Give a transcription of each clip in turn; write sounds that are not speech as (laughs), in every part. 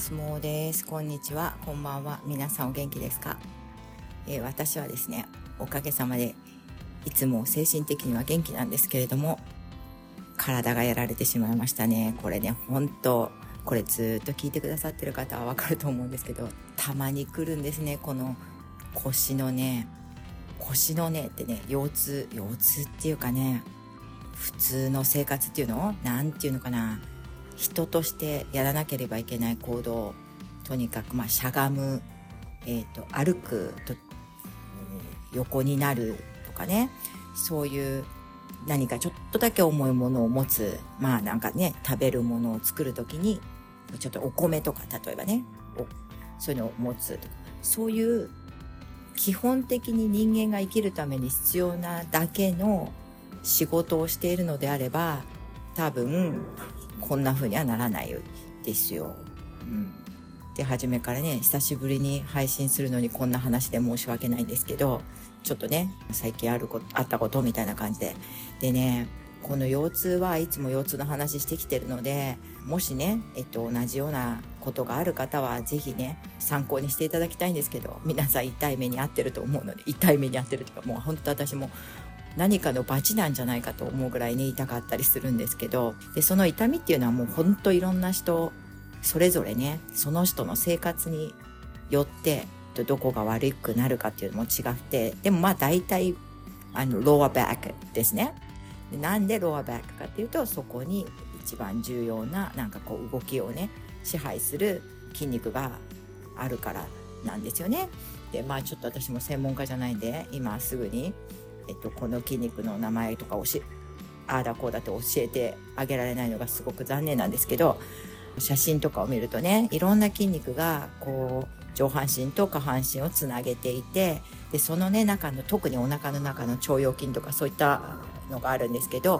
ますもうです。こんにちは。こんばんは。皆さんお元気ですか、えー、私はですねおかげさまでいつも精神的には元気なんですけれども体がやられてしまいましたね。これね本当これずっと聞いてくださってる方はわかると思うんですけどたまに来るんですね。この腰のね腰のねってね腰痛腰痛っていうかね普通の生活っていうの？何て言うのかな？人としてやらなければいけない行動とにかくまあしゃがむ、えーと、歩くと、横になるとかねそういう何かちょっとだけ重いものを持つまあなんかね食べるものを作る時にちょっとお米とか例えばねそういうのを持つとかそういう基本的に人間が生きるために必要なだけの仕事をしているのであれば多分こんな風にはならないですよ。うん、で初めからね久しぶりに配信するのにこんな話で申し訳ないんですけどちょっとね最近あることあったことみたいな感じででねこの腰痛はいつも腰痛の話してきてるのでもしね、えっと、同じようなことがある方は是非ね参考にしていただきたいんですけど皆さん痛い目に遭ってると思うので痛い目に遭ってるというかもう本当私も何かの罰なんじゃないかと思うぐらいね痛かったりするんですけどでその痛みっていうのはもうほんといろんな人それぞれねその人の生活によってどこが悪くなるかっていうのも違ってでもまあ大体あのローアバックですね。でなんでローアバックかっていうとそこに一番重要ななんかこう動きをね支配する筋肉があるからなんですよね。でまあちょっと私も専門家じゃないんで今すぐにえっと、この筋肉の名前とか教えああだこうだって教えてあげられないのがすごく残念なんですけど写真とかを見るとねいろんな筋肉がこう上半身と下半身をつなげていてでそのね中の特にお腹の中の腸腰筋とかそういったのがあるんですけど、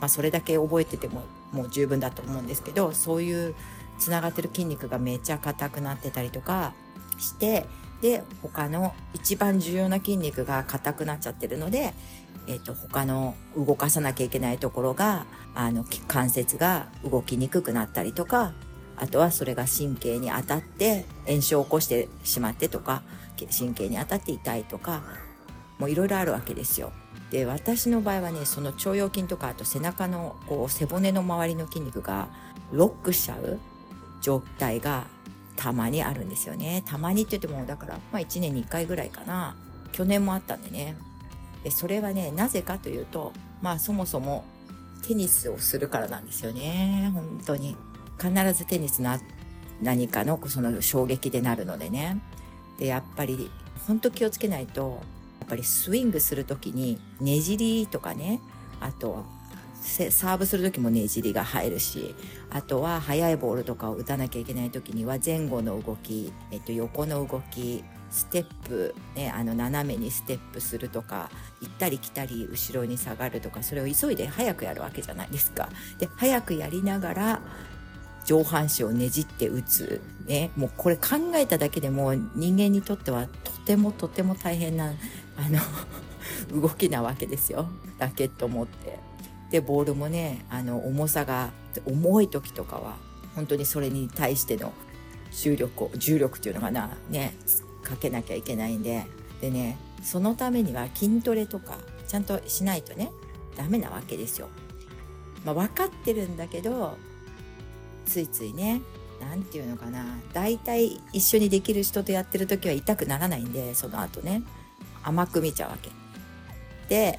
まあ、それだけ覚えててももう十分だと思うんですけどそういうつながってる筋肉がめっちゃ硬くなってたりとかしてで他の一番重要な筋肉が硬くなっちゃってるので、えっ、ー、と他の動かさなきゃいけないところがあの関節が動きにくくなったりとかあとはそれが神経に当たって炎症を起こしてしまってとか神経に当たって痛いとかもういろいろあるわけですよ。で私の場合はねその腸腰筋とかあと背中のこう背骨の周りの筋肉がロックしちゃう状態がたまにあるんですよね。たまにって言っても、だから、まあ1年に1回ぐらいかな。去年もあったんでね。で、それはね、なぜかというと、まあそもそもテニスをするからなんですよね。本当に。必ずテニスの何かのその衝撃でなるのでね。で、やっぱり、本当気をつけないと、やっぱりスイングする時にねじりとかね、あとサーブする時もねじりが入るしあとは速いボールとかを打たなきゃいけない時には前後の動き、えっと、横の動きステップ、ね、あの斜めにステップするとか行ったり来たり後ろに下がるとかそれを急いで早くやるわけじゃないですか。で早くやりながら上半身をねじって打つ。ね、もうこれ考えただけでも人間にとってはとてもとても大変なあの動きなわけですよ。ラケット持って。でボールもねあの重さが重い時とかは本当にそれに対しての重力を重力っていうのかなねかけなきゃいけないんででねそのためには筋トレとかちゃんとしないとねダメなわけですよ。まあ、分かってるんだけどついついね何て言うのかな大体一緒にできる人とやってる時は痛くならないんでその後ね甘く見ちゃうわけ。で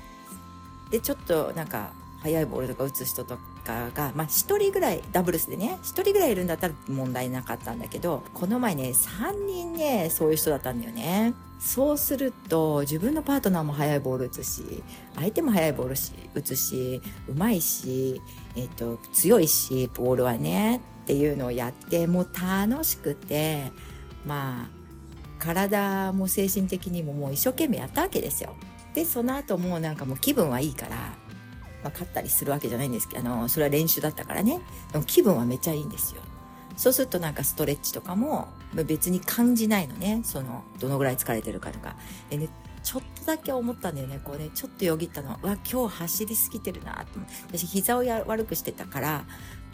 でちょっとなんか速いボールとか打つ人とかが、まあ、1人ぐらいダブルスでね1人ぐらいいるんだったら問題なかったんだけどこの前ね3人ねそういう人だったんだよねそうすると自分のパートナーも速いボール打つし相手も速いボールし打つしうまいし、えーと、強いしボールはねっていうのをやってもう楽しくてまあ体も精神的にももう一生懸命やったわけですよ。でその後もうなんかもう気分はいいからまあ、勝ったりするわけじゃないんですけど、あの、それは練習だったからね。でも気分はめっちゃいいんですよ。そうするとなんかストレッチとかも別に感じないのね。その、どのぐらい疲れてるかとか。でね、ちょっとだけ思ったんだよね。こうね、ちょっとよぎったのは、わ、今日走りすぎてるなと思って。私膝をや悪くしてたから、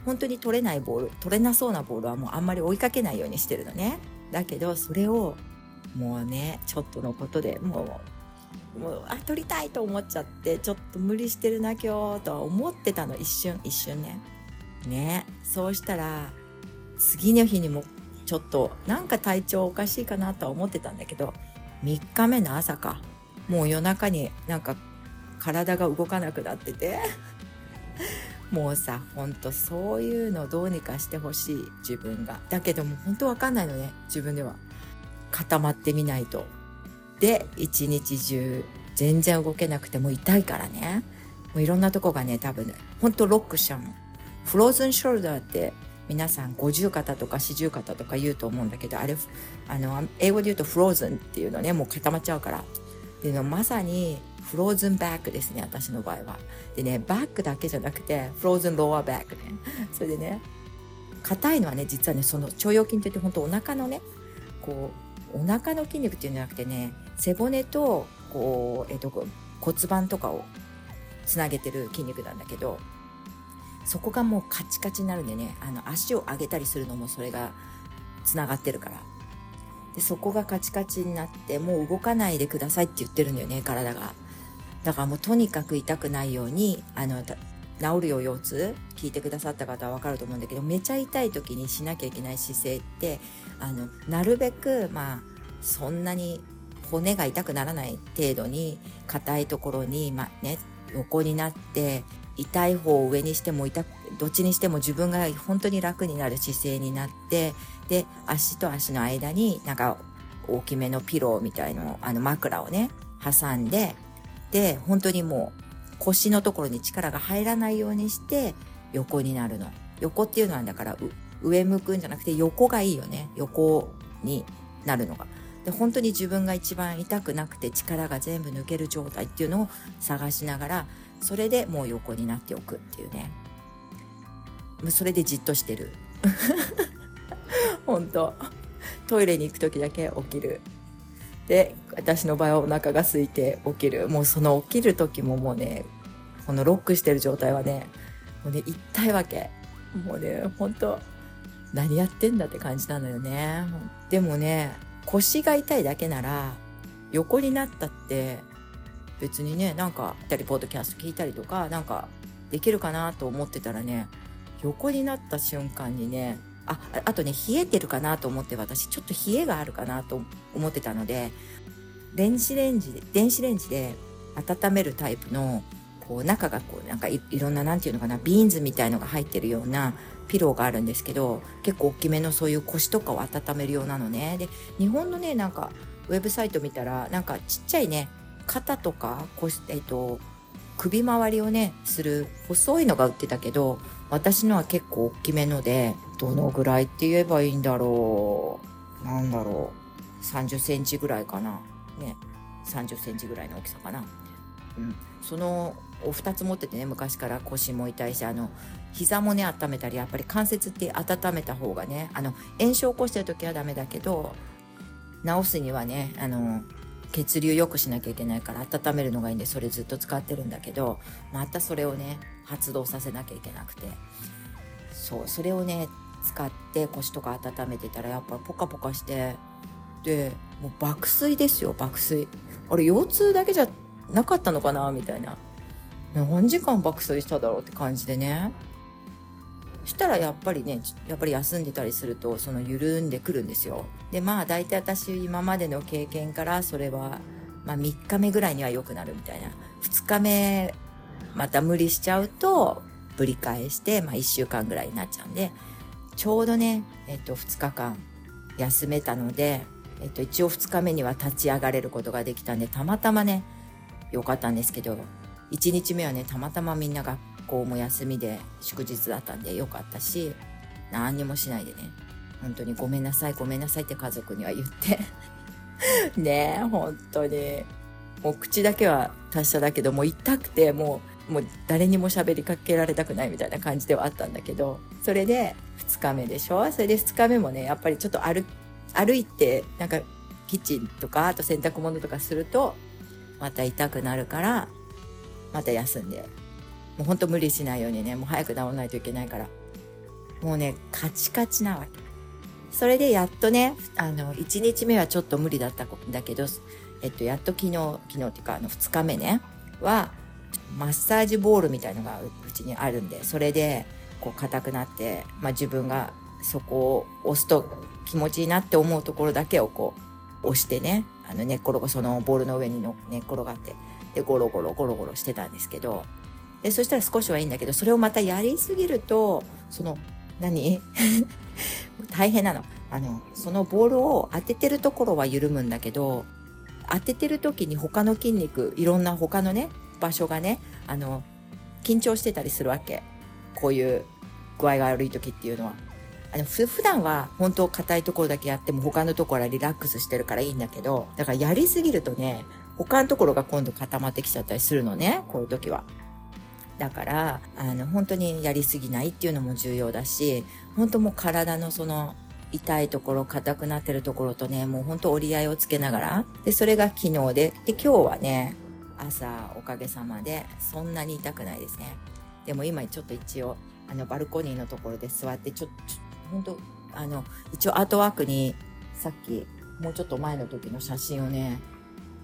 本当に取れないボール取れなそうなボールはもうあんまり追いかけないようにしてるのねだけどそれをもうねちょっとのことでもうもうあ取りたいと思っちゃってちょっと無理してるな今日とは思ってたの一瞬一瞬ね。ね。そうしたら次の日にもちょっとなんか体調おかしいかなとは思ってたんだけど3日目の朝か。もう夜中になんか体が動かなくなってて。(laughs) もうさほんとそういうのどうにかしてほしい自分が。だけども本当わかんないのね自分では。固まってみないと。で一日中全然動けなくても痛いからね。もういろんなとこがね多分ねほんとロックしちゃうの。フローズンショルダーって皆さん五十肩とか四十肩とか言うと思うんだけどあれあの英語で言うとフローズンっていうのねもう固まっちゃうから。でのまさにフローズンバックですね私の場合は。でねバックだけじゃなくてフローズンローアーバックね。それでね硬いのはね実はねその腸腰筋って言って本当お腹のねこうお腹の筋肉っていうんじゃなくてね背骨とこう、えっと、骨盤とかをつなげてる筋肉なんだけどそこがもうカチカチになるんでねあの足を上げたりするのもそれがつながってるから。でそこがカチカチになってもう動かないでくださいって言ってるんだよね体が。だからもうとにかく痛くないようにあの治るよ腰痛聞いてくださった方は分かると思うんだけどめちゃ痛い時にしなきゃいけない姿勢ってあのなるべくまあそんなに骨が痛くならない程度に硬いところに、まね、横になって痛い方を上にしても痛くどっちにしても自分が本当に楽になる姿勢になってで足と足の間になんか大きめのピローみたいのあの枕をね挟んでで本当にもう腰のところに力が入らないようにして横になるの。横っていうのはだから上向くんじゃなくて横がいいよね。横になるのが。で本当に自分が一番痛くなくて力が全部抜ける状態っていうのを探しながらそれでもう横になっておくっていうね。それでじっとしてる。(laughs) 本当。トイレに行く時だけ起きる。で私の場合はお腹が空いて起きる。もうその起きる時ももうねこのロックしてる状態はねもうね痛いわけ。もうね本当。何やってんだって感じなのよね。でもね腰が痛いだけなら横になったって別にねなんかたりポッドキャスト聞いたりとかなんかできるかなと思ってたらね横になった瞬間にねああとね冷えてるかなと思って私ちょっと冷えがあるかなと思ってたので電子レンジで電子レンジで温めるタイプのこう中がこうなんかいろんな何て言うのかなビーンズみたいのが入ってるようなピローがあるんですけど結構大きめのそういう腰とかを温めるようなのね。で日本のねなんかウェブサイト見たらなんかちっちゃいね肩とか腰、えっと、首周りをねする細いのが売ってたけど私のは結構大きめのでどのぐらいって言えばいいんだろう。なんだろう。30センチぐらいかな。ね。30センチぐらいの大きさかな。うん。そのお2つ持っててね昔から腰も痛いしあの膝もね温めたりやっぱり関節って温めた方がねあの炎症を起こしてる時はダメだけど治すにはねあの血流良くしなきゃいけないから温めるのがいいんでそれずっと使ってるんだけどまたそれをね発動させなきゃいけなくて。そうそれをね使って腰とか温めてたらやっぱポカポカしてでもう爆睡ですよ爆睡。あれ腰痛だけじゃなかったのかなみたいな。何時間爆睡しただろうって感じでね。したらやっぱりねやっぱり休んでたりするとその緩んでくるんですよ。でまあ大体私今までの経験からそれは、まあ、3日目ぐらいには良くなるみたいな。2日目また無理しちゃうとぶり返して、まあ、1週間ぐらいになっちゃうんでちょうどね、えっと、2日間休めたので、えっと、一応2日目には立ち上がれることができたんでたまたまね良かったんですけど1日目はねたまたまみんな学校も休みで祝日だったんで良かったし何にもしないでね。本当にごめんなさいごめんなさいって家族には言って。(laughs) ねえ本当に。もう口だけは達者だけどもう痛くてもうもう誰にも喋りかけられたくないみたいな感じではあったんだけどそれで2日目でしょ。それで2日目もねやっぱりちょっと歩歩いてなんかキッチンとかあと洗濯物とかするとまた痛くなるからまた休んで。もうほんと無理しないようにねもう早く治らないといけないからもうね、カチカチなわけ。それでやっとね、あの、1日目はちょっと無理だったんだけど、えっと、やっと昨日、昨日っていうか、あの、2日目ね、は、マッサージボールみたいのがうちにあるんで、それで、こう、硬くなって、まあ、自分がそこを押すと気持ちいいなって思うところだけをこう、押してね、あの、寝っ転が、そのボールの上にの寝っ転がって、で、ゴロゴロゴロゴロしてたんですけど、で、そしたら少しはいいんだけど、それをまたやりすぎると、その、何？(laughs) 大変なの。あの、そのボールを当ててるところは緩むんだけど、当ててる時に他の筋肉、いろんな他のね、場所がね、あの、緊張してたりするわけ。こういう具合が悪い時っていうのは。あの、普段は本当硬いところだけやっても他のところはリラックスしてるからいいんだけど、だからやりすぎるとね、他のところが今度固まってきちゃったりするのね、こういう時は。だから、あの、本当にやりすぎないっていうのも重要だし、本当もう体のその、痛いところ、硬くなってるところとね、もう本当折り合いをつけながら、で、それが昨日で、で、今日はね、朝おかげさまでそんなに痛くないですね。でも今ちょっと一応、あの、バルコニーのところで座って、ちょっと、本当あの、一応アートワークに、さっき、もうちょっと前の時の写真をね、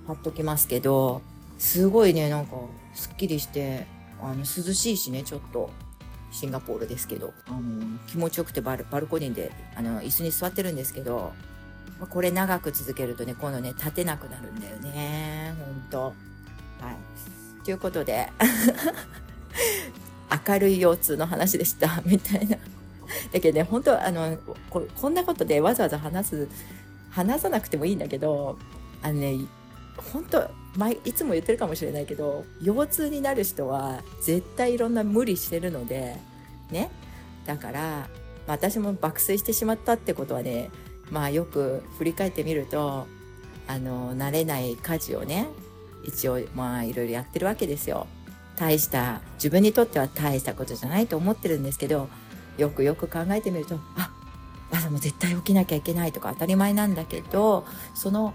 貼っときますけど、すごいね、なんか、すっきりして、あの、涼しいしね、ちょっと。シンガポールですけど、あの、気持ちよくてバルバルコニーで、あの、椅子に座ってるんですけど、まこれ長く続けるとね、今度ね、立てなくなるんだよね。ほんと。はい。ということで、(laughs) 明るい腰痛の話でした、(laughs) みたいな。だけどね、本当あのこ、こんなことでわざわざ話す、話さなくてもいいんだけど、あのね、本当前いつも言ってるかもしれないけど腰痛になる人は絶対いろんな無理してるのでね。だから、私も爆睡してしまったってことはねまあよく振り返ってみるとあの慣れない家事をね一応まあいろいろやってるわけですよ。大した自分にとっては大したことじゃないと思ってるんですけどよくよく考えてみるとあ朝も絶対起きなきゃいけないとか当たり前なんだけどその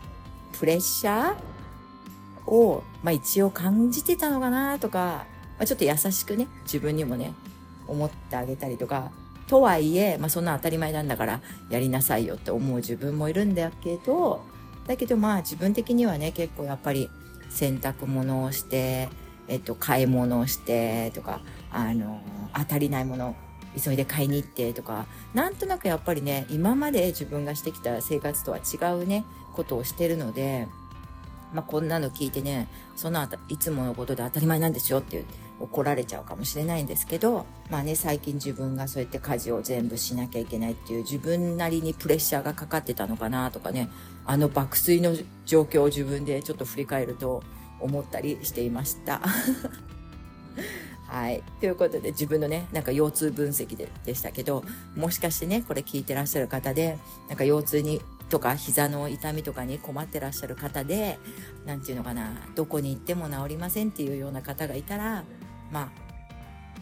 プレッシャーを、まあ一応感じてたのかなとか、まあ、ちょっと優しくね、自分にもね、思ってあげたりとか、とはいえ、まあそんな当たり前なんだからやりなさいよって思う自分もいるんだけど、だけどまあ自分的にはね、結構やっぱり洗濯物をして、えっと、買い物をしてとか、あの、当たりないもの急いで買いに行ってとか、なんとなくやっぱりね、今まで自分がしてきた生活とは違うね、ことをしてるので、まあ、こんなの聞いてね、そのあたいつものことで当たり前なんですよって怒られちゃうかもしれないんですけど、まあね、最近自分がそうやって家事を全部しなきゃいけないっていう自分なりにプレッシャーがかかってたのかなとかね、あの爆睡の状況を自分でちょっと振り返ると思ったりしていました。(laughs) はい。ということで、自分のね、なんか腰痛分析ででしたけど、もしかしてね、これ聞いてらっしゃる方で、なんか腰痛にとか膝の痛みとかに困ってらっしゃる方で、なんていうのかな、どこに行っても治りませんっていうような方がいたら、まあ、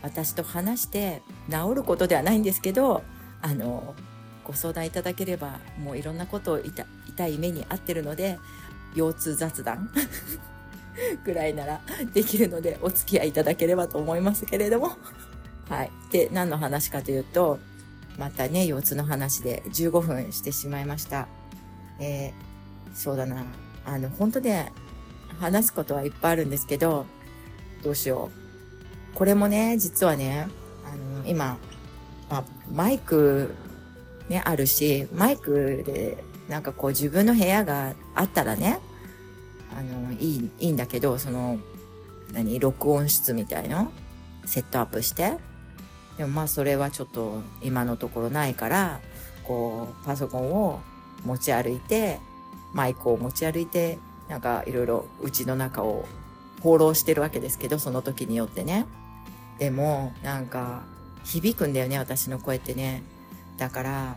私と話して治ることではないんですけど、あの、ご相談いただければ、もういろんなことを痛痛い目に遭ってるので、腰痛雑談 (laughs) ぐらいならできるのでお付き合いいただければと思いますけれども。はい。で、何の話かというと、またね、腰痛の話で15分してしまいました。えー、そうだな。あの、本当ね、話すことはいっぱいあるんですけど、どうしよう。これもね、実はね、あの、今、まあ、マイク、ね、あるし、マイクで、なんかこう自分の部屋があったらね、あの、いい、いいんだけど、その、何、録音室みたいのセットアップして。でもまあそれはちょっと今のところないから、こう、パソコンを持ち歩いて、マイクを持ち歩いて、なんかいろいろうちの中を放浪してるわけですけど、その時によってね。でも、なんか、響くんだよね、私の声ってね。だから、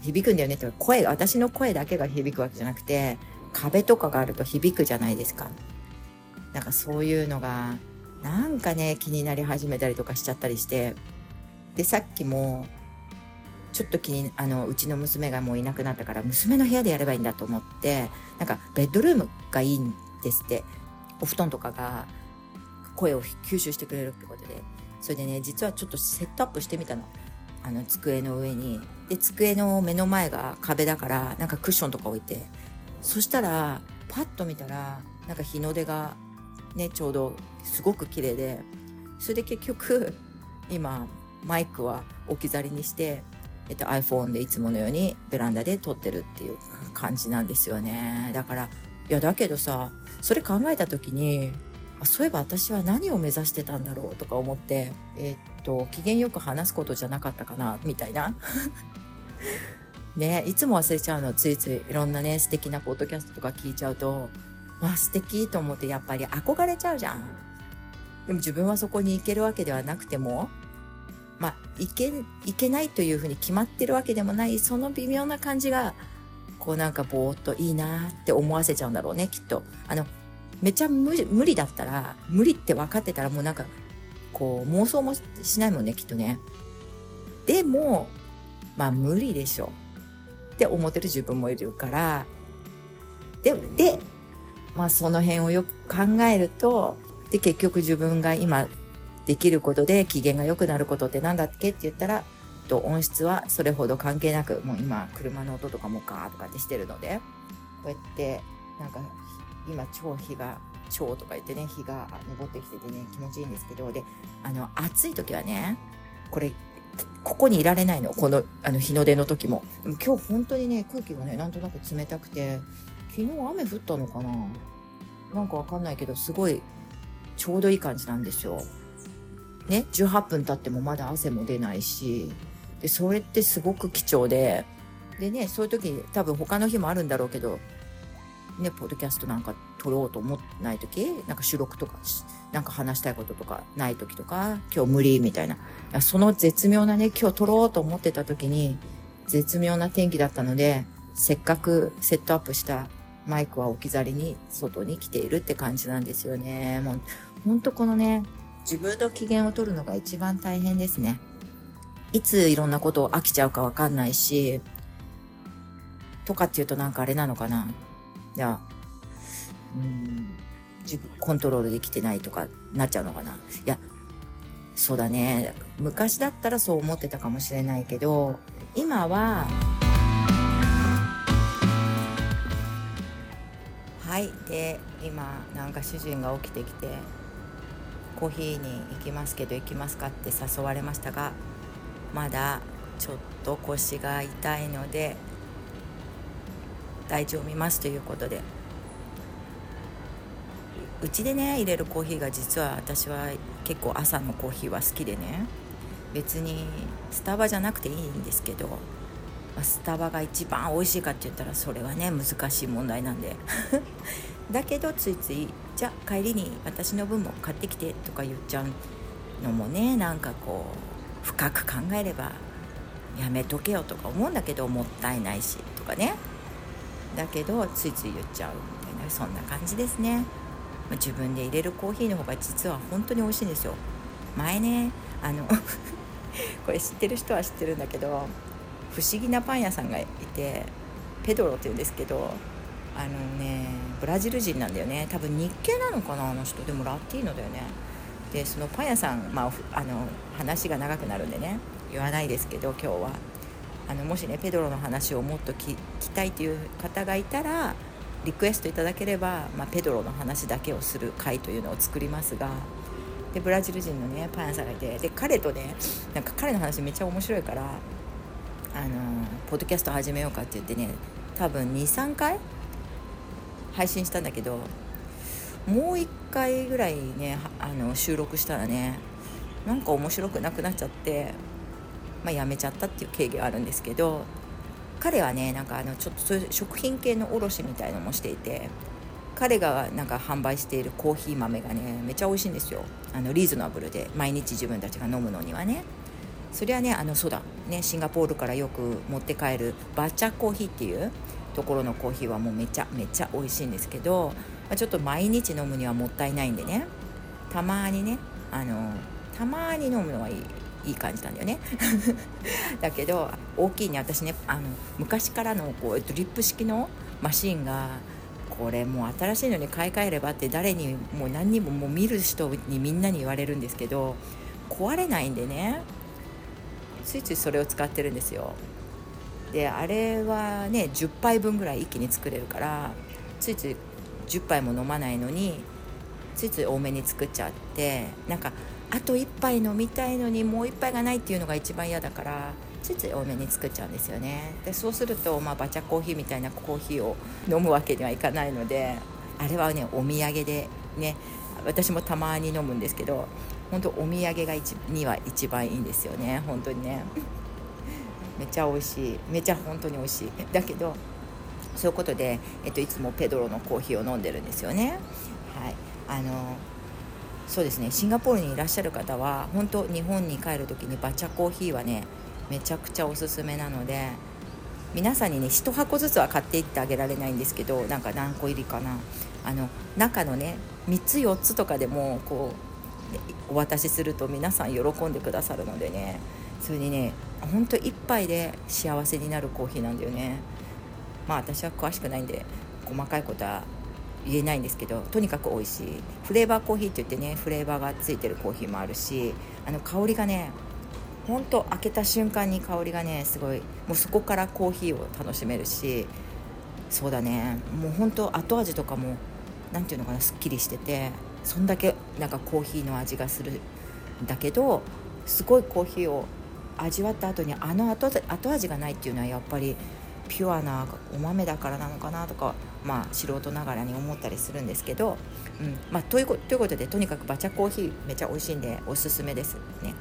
響くんだよねって、声が、私の声だけが響くわけじゃなくて、壁とかがあると響くじゃないですか。なんかそういうのが、なんかね、気になり始めたりとかしちゃったりして、で、さっきも、ちょっと気に、あの、うちの娘がもういなくなったから、娘の部屋でやればいいんだと思って、なんか、ベッドルームがいいんですって。お布団とかが、声を吸収してくれるってことで。それでね、実はちょっとセットアップしてみたの。あの机の上にで机の目の前が壁だからなんかクッションとか置いてそしたらパッと見たらなんか日の出がねちょうどすごく綺麗でそれで結局今マイクは置き去りにして、えっと、iPhone でいつものようにベランダで撮ってるっていう感じなんですよね。だからいやだけどさそれ考えた時にそういえば私は何を目指してたんだろうとか思ってえ、っと機嫌よく話すことじゃなかったかなみたいな。(laughs) ねいつも忘れちゃうの。ついついいろんなね素敵なポッドキャストとか聞いちゃうとわ素敵と思ってやっぱり憧れちゃうじゃん。でも自分はそこに行けるわけではなくてもまあ行けいけないというふうに決まってるわけでもないその微妙な感じがこうなんかぼーっといいなって思わせちゃうんだろうねきっと。あのめちゃ無無理だったら無理って分かってたらもうなんかこう妄想もしないもんねきっとね。でもまあ無理でしょ。って思ってる自分もいるから。ででまあその辺をよく考えるとで結局自分が今できることで機嫌が良くなることって何だっけ？って言ったらと音質はそれほど関係なくもう今車の音とかもガーとかってしてるのでこうやってなんか今超日が超とか言ってね日が昇ってきててね気持ちいいんですけどであの暑い時はねこれここにいられないの。このあの日の出の時も。も今日本当にね空気がねなんとなく冷たくて昨日雨降ったのかな？なんかわかんないけどすごいちょうどいい感じなんですよ。ね18分経ってもまだ汗も出ないしでそれってすごく貴重ででねそういう時多分他の日もあるんだろうけどねポッドキャストなんか撮ろうと思ってない時なんか収録とかなんか話したいこととかない時とか今日無理みたいな。その絶妙なね今日撮ろうと思ってた時に絶妙な天気だったのでせっかくセットアップしたマイクは置き去りに外に来ているって感じなんですよね。もうほんとこのね自分の機嫌を取るのが一番大変ですねいついろんなことを飽きちゃうかわかんないし、とかっていうとなんかあれなのかな。いや、うん、自分コントロールできてないとかなっちゃうのかな。いや、そうだね。昔だったらそう思ってたかもしれないけど、今は、はい。で、今、なんか主人が起きてきて、コーヒーに行きますけど行きますかって誘われましたが、まだちょっと腰が痛いので大丈夫見ますということで。うちでね入れるコーヒーが実は私は結構朝のコーヒーは好きでね別にスタバじゃなくていいんですけどまスタバが一番美味しいかって言ったらそれはね難しい問題なんで。(laughs) だけどついついじゃあ帰りに私の分も買ってきてとか言っちゃうのもねなんかこう深く考えればやめとけよとか思うんだけどもったいないしとかね。だけどついつい言っちゃうみたいなそんな感じですね。自分で入れるコーヒーの方が実は本当に美味しいんですよ。前ねあの (laughs) これ知ってる人は知ってるんだけど不思議なパン屋さんがいてペドロっていうんですけどあのねブラジル人なんだよね。多分日系なのかなあの人。でもラティーノだよね。でそのパン屋さん、まあ、あの話が長くなるんでね。言わないですけど今日は。あのもしねペドロの話をもっと聞きたいという方がいたらリクエストいただければ、まあ、ペドロの話だけをする回というのを作りますが。でブラジル人のねパン屋さんがいて。で彼とねなんか彼の話めっちゃ面白いからあのポッドキャスト始めようかって言ってね多分23回配信したんだけどもう1回ぐらいねあの収録したらねなんか面白くなくなっちゃって、まあ、やめちゃったっていう経緯があるんですけど彼はねなんかあのちょっとそういう食品系の卸みたいのもしていて彼がなんか販売しているコーヒー豆がねめっちゃ美味しいんですよ。あのリーズナブルで毎日自分たちが飲むのにはね。それはねあのそうだ。ねシンガポールからよく持って帰るバッチャコーヒーっていうところのコーヒーはもうめちゃめちゃ美味しいんですけどま、ちょっと毎日飲むにはもったいないんでね。たまにねあのたまに飲むのはいいいい感じなんだよね。(laughs) だけど大きいね私ねあの昔からのこうドリップ式のマシンがこれもう新しいのに買い替えればって誰にもう何人ももう見る人にみんなに言われるんですけど壊れないんでねついついそれを使ってるんですよ。であれはね10杯分ぐらい一気に作れるからついつい10杯も飲まないのについつい多めに作っちゃってなんかあと1杯飲みたいのにもう1杯がないっていうのが一番嫌だからついつい多めに作っちゃうんですよね。でそうすると、まあ、バチャコーヒーみたいなコーヒーを飲むわけにはいかないのであれはねお土産でね私もたまに飲むんですけど本当お土産が一には一番いいんですよね本当にね。めちゃ美味しい。めちゃ本当に美味しい。だけどそういうことで、えっと、いつもペドロのコーヒーを飲んでるんですよね。はい。あのそうですね。シンガポールにいらっしゃる方は本当日本に帰る時にバチャコーヒーはねめちゃくちゃおすすめなので皆さんにね1箱ずつは買っていってあげられないんですけどなんか何個入りかな。あの中のね3つ4つとかでもこうお渡しすると皆さん喜んでくださるのでね。それにねほんと1杯で幸せになるコーヒーなんだよね。まあ私は詳しくないんで細かいことは言えないんですけどとにかく美味しい。フレーバーコーヒーって言ってねフレーバーがついてるコーヒーもあるしあの香りがねほんと開けた瞬間に香りがねすごいもうそこからコーヒーを楽しめるしそうだね。もうほんと後味とかも何て言うのかなすっきりしててそんだけなんかコーヒーの味がするんだけどすごいコーヒーを味わった後にあの後味がないっていうのはやっぱりピュアなお豆だからなのかなとかまあ素人ながらに思ったりするんですけど、うんまあ、ということでとにかくバチャコーヒーめちゃ美味しいんでおすすめですね。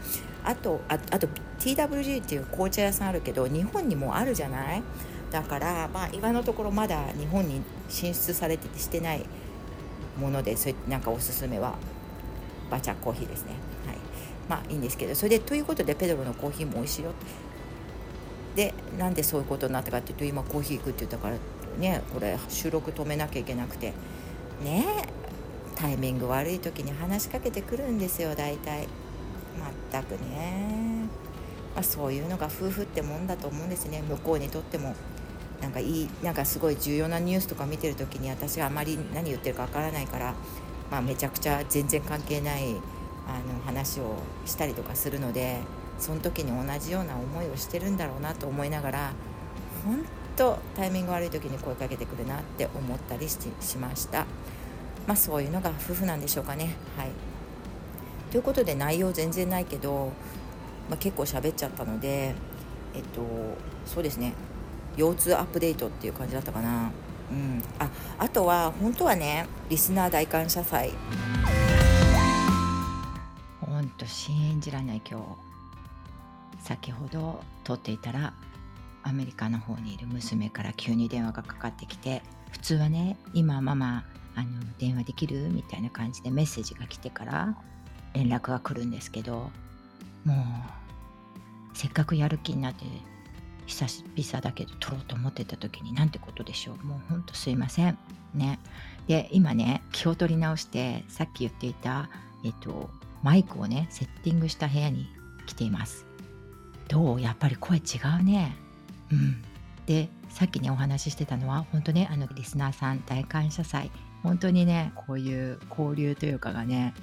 あとああと TWG っていう紅茶屋さんあるけど日本にもあるじゃない？だからまあ今のところまだ日本に進出されててしてないものでそれなんかおすすめはバチャコーヒーですね。まあいいんですけどそれでということでペドロのコーヒーも美味しいよ。でなんでそういうことになったかっていうと今コーヒー行くって言ったからねこれ収録止めなきゃいけなくて。ねタイミング悪い時に話しかけてくるんですよ大体。まったくね、まあ、そういうのが夫婦ってもんだと思うんですね。向こうにとっても。なんかいいなんかすごい重要なニュースとか見てる時に私はあまり何言ってるかわからないから、まあ、めちゃくちゃ全然関係ないあの話をしたりとかするのでその時に同じような思いをしてるんだろうなと思いながら本とタイミング悪い時に声かけてくるなって思ったりしました。まあそういうのが夫婦なんでしょうかね。はい。ということで内容全然ないけど、まあ、結構喋っちゃったのでえっとそうですね。腰痛アップデートっていう感じだったかな。うん。ああとは本当はねリスナー大感謝祭。と信じられない今日先ほど撮っていたらアメリカの方にいる娘から急に電話がかかってきて普通はね今ママあの電話できるみたいな感じでメッセージが来てから連絡が来るんですけどもうせっかくやる気になって久々だけど撮ろうと思ってた時になんてことでしょう。もうほんとすいません。ね。で今ね気を取り直してさっき言っていたえっとマイクをねセッティングした部屋に来ています。どう？やっぱり声違うね。うん、でさっきねお話ししてたのは本当ねあのリスナーさん大感謝祭。本当にねこういう交流というかがね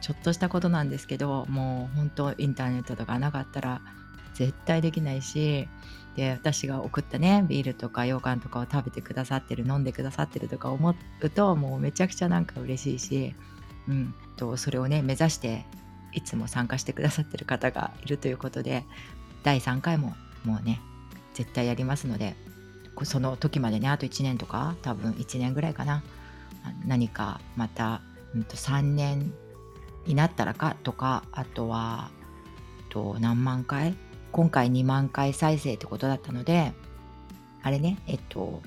ちょっとしたことなんですけどもう本当インターネットとかなかったら絶対できないしで私が送ったねビールとか羊羹とかを食べてくださってる飲んでくださってるとか思うともうめちゃくちゃなんか嬉しいし、うん、とそれをね目指していつも参加してくださってる方がいるということで第3回ももうね絶対やりますのでその時までねあと1年とか多分1年ぐらいかな。何かまた、うん、と3年になったらかとかあとはと何万回今回2万回再生ってことだったのであれねえっと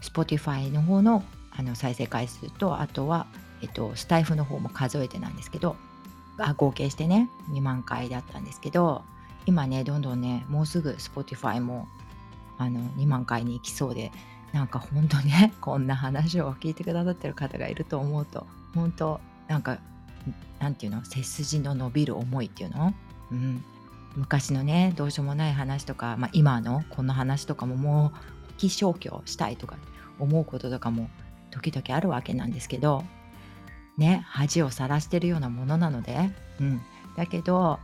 Spotify の方のあの再生回数とあとは、えっと、スタイフの方も数えてなんですけどあ合計してね2万回だったんですけど今ねどんどんねもうすぐ Spotify もあの2万回に行きそうでなんかほんとね (laughs) こんな話を聞いてくださってる方がいると思うと本当なんかなんていうの背筋の伸びる思いっていうの、うん、昔のねどうしようもない話とか、まあ、今のこの話とかももう気消去したいとか思うこととかも時々あるわけなんですけどね恥をさらしてるようなものなので、うん、だけど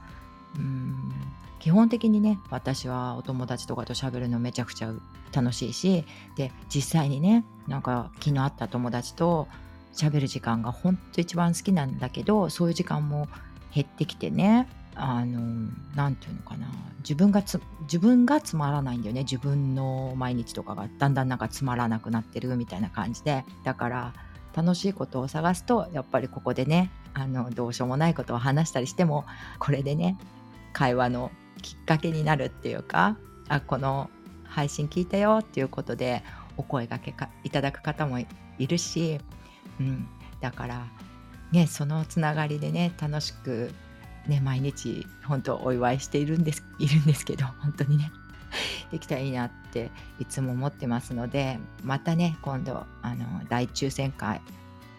うん基本的にね私はお友達とかと喋るのめちゃくちゃ楽しいしで実際にねなんか気の合った友達と喋る時間が本当一番好きなんだけどそういう時間も減ってきてねあの何て言うのかな自分がつ自分がつまらないんだよね。自分の毎日とかがだんだんなんかつまらなくなってるみたいな感じで。だから楽しいことを探すとやっぱりここでねあのどうしようもないことを話したりしてもこれでね会話のきっかけになるっていうかあこの配信聞いたよっていうことでお声がけかいただく方もいるし、うん、だからねそのつながりでね楽しくね毎日本当お祝いしているんですいるんですけど本当にね。(laughs) できたらいいなっていつも思ってますのでまたね今度あの大抽選会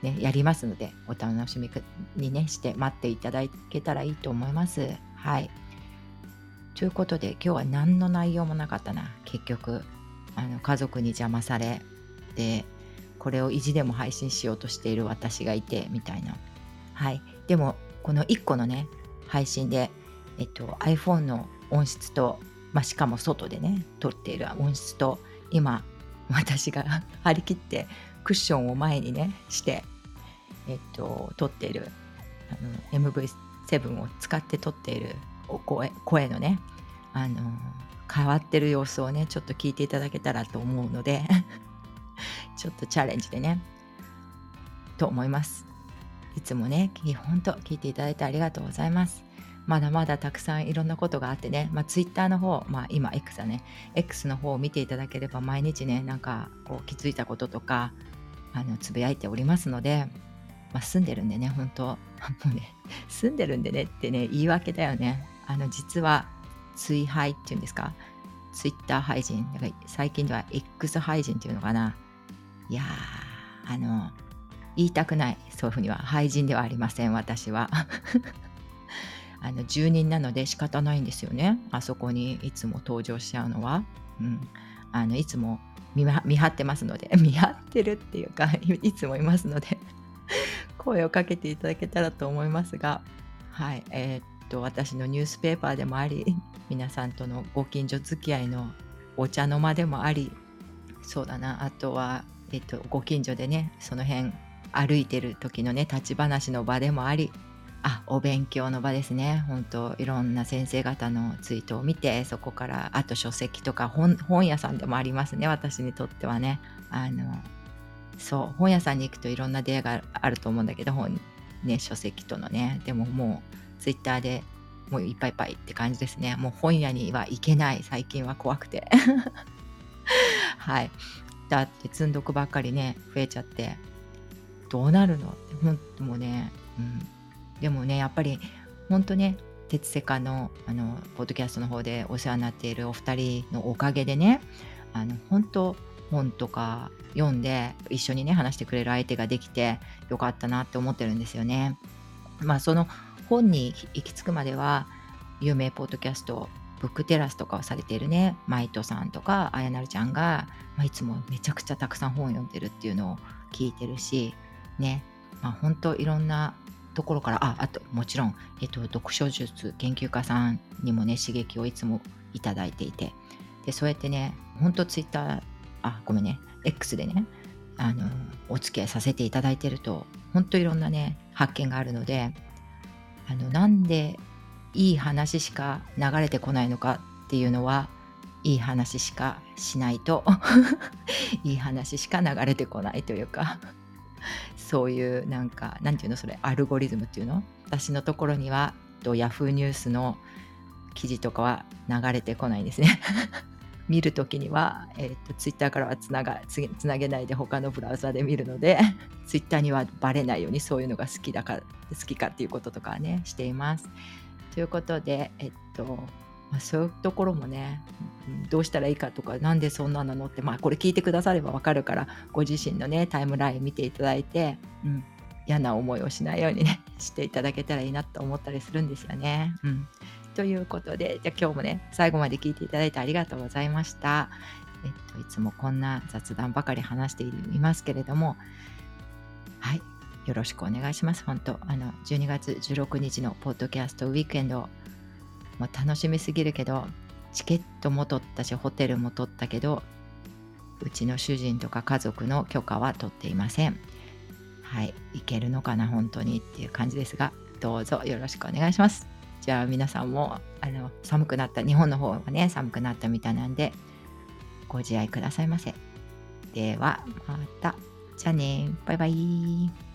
ね、やりますのでお楽しみにねして待っていただけたらいいと思います。はい。ということで今日は何の内容もなかったな結局あの家族に邪魔されでこれを意地でも配信しようとしている私がいてみたいなはいでもこの1個のね配信で、えっと、iPhone の音質と、まあ、しかも外でね撮っている音質と今 (laughs) 私が (laughs) 張り切ってクッションを前にねしてえっと撮っているあの MV7 を使って撮っている声声のねあの変わってる様子をねちょっと聞いていただけたらと思うので (laughs) ちょっとチャレンジでねと思います。いつもね本当聞いていただいてありがとうございます。まだまだたくさんいろんなことがあってね、まあ、Twitter の方、まあ、今 X だね。X の方を見ていただければ毎日ねなんかこう気づいたこととかあのつぶやいておりますので、まあ、住んでるんでね本当。もうね住んでるんでねってね言い訳だよね。あの実は追廃っていうんですか？ツイッター廃人。だから最近では X 廃人っていうのかな。いやーあの言いたくない。そういうふうには廃人ではありません私は。あの住人なので仕方ないんですよね。あそこにいつも登場しちゃうのは、うん、あのいつも見張ってますので。(laughs) 見張ってるっていうか (laughs) いつもいますので。(laughs) 声をかけていただけたらと思いますが。はい。えー、と私のニュースペーパーでもあり皆さんとのご近所付き合いのお茶の間でもあり。そうだな。あとは、えっと、ご近所でねその辺歩いてる時のね立ち話の場でもあり。あお勉強の場ですね本当いろんな先生方のツイートを見てそこからあと書籍とか本屋さんでもありますね私にとってはねあのそう本屋さんに行くといろんな出会いがあると思うんだけど本ね書籍とのねでももうツイッターでもういっぱいいっぱいって感じですね。もう本屋には行けない。最近は怖くて。(laughs) はい。だって積んどくばっかりね、増えちゃって、どうなるの？って本当もうね、うん。でもね、やっぱり、本当ね、鉄セカの、あの、ポッドキャストの方でお世話になっているお二人のおかげでね、あの、本当本とか読んで一緒にね話してくれる相手ができてよかったなって思ってるんですよね。まあその本に行き着くまでは有名ポッドキャストブックテラスとかをされているねマイトさんとかあやなるちゃんが、まあ、いつもめちゃくちゃたくさん本を読んでるっていうのを聞いてるしねまあ本当いろんなところからああともちろん、えっと、読書術研究家さんにもね刺激をいつもいただいていて。でそうやってね本当ツイッターあごめんね X でねあのお付き合いさせていただいてると本当いろんなね発見があるのであのなんでいい話しか流れてこないのかっていうのはいい話しかしないと (laughs) いい話しか流れてこないというか。そういうなんかなんていうのそれアルゴリズムっていうの私のところにはと Yahoo ニュースの記事とかは流れてこないんですね (laughs) 見るときには、えーと、ツイッターからはつながつつなげないで他のブラウザで見るので (laughs) ツイッターにはバレないようにそういうのが好きだか好きかっていうこととかねしています。ということで、えっとまあ、そういうところもねどうしたらいいかとかなんでそんななのってまあこれ聞いてくださればわかるからご自身のねタイムライン見ていただいて、うん、嫌な思いをしないようにね (laughs) していただけたらいいなと思ったりするんですよね。うんということで、じゃあ今日もね、最後まで聞いていただいてありがとうございました。えっと、いつもこんな雑談ばかり話していますけれども、はい、よろしくお願いします。本当、あの、12月16日のポッドキャストウィークエンド、もう楽しみすぎるけどチケットも取ったしホテルも取ったけどうちの主人とか家族の許可は取っていません。はい行けるのかな本当にっていう感じですがどうぞよろしくお願いします。じゃあ皆さんもあの寒くなった日本の方がね寒くなったみたいなんでご自愛くださいませ。ではまた。じゃあね。バイバイ。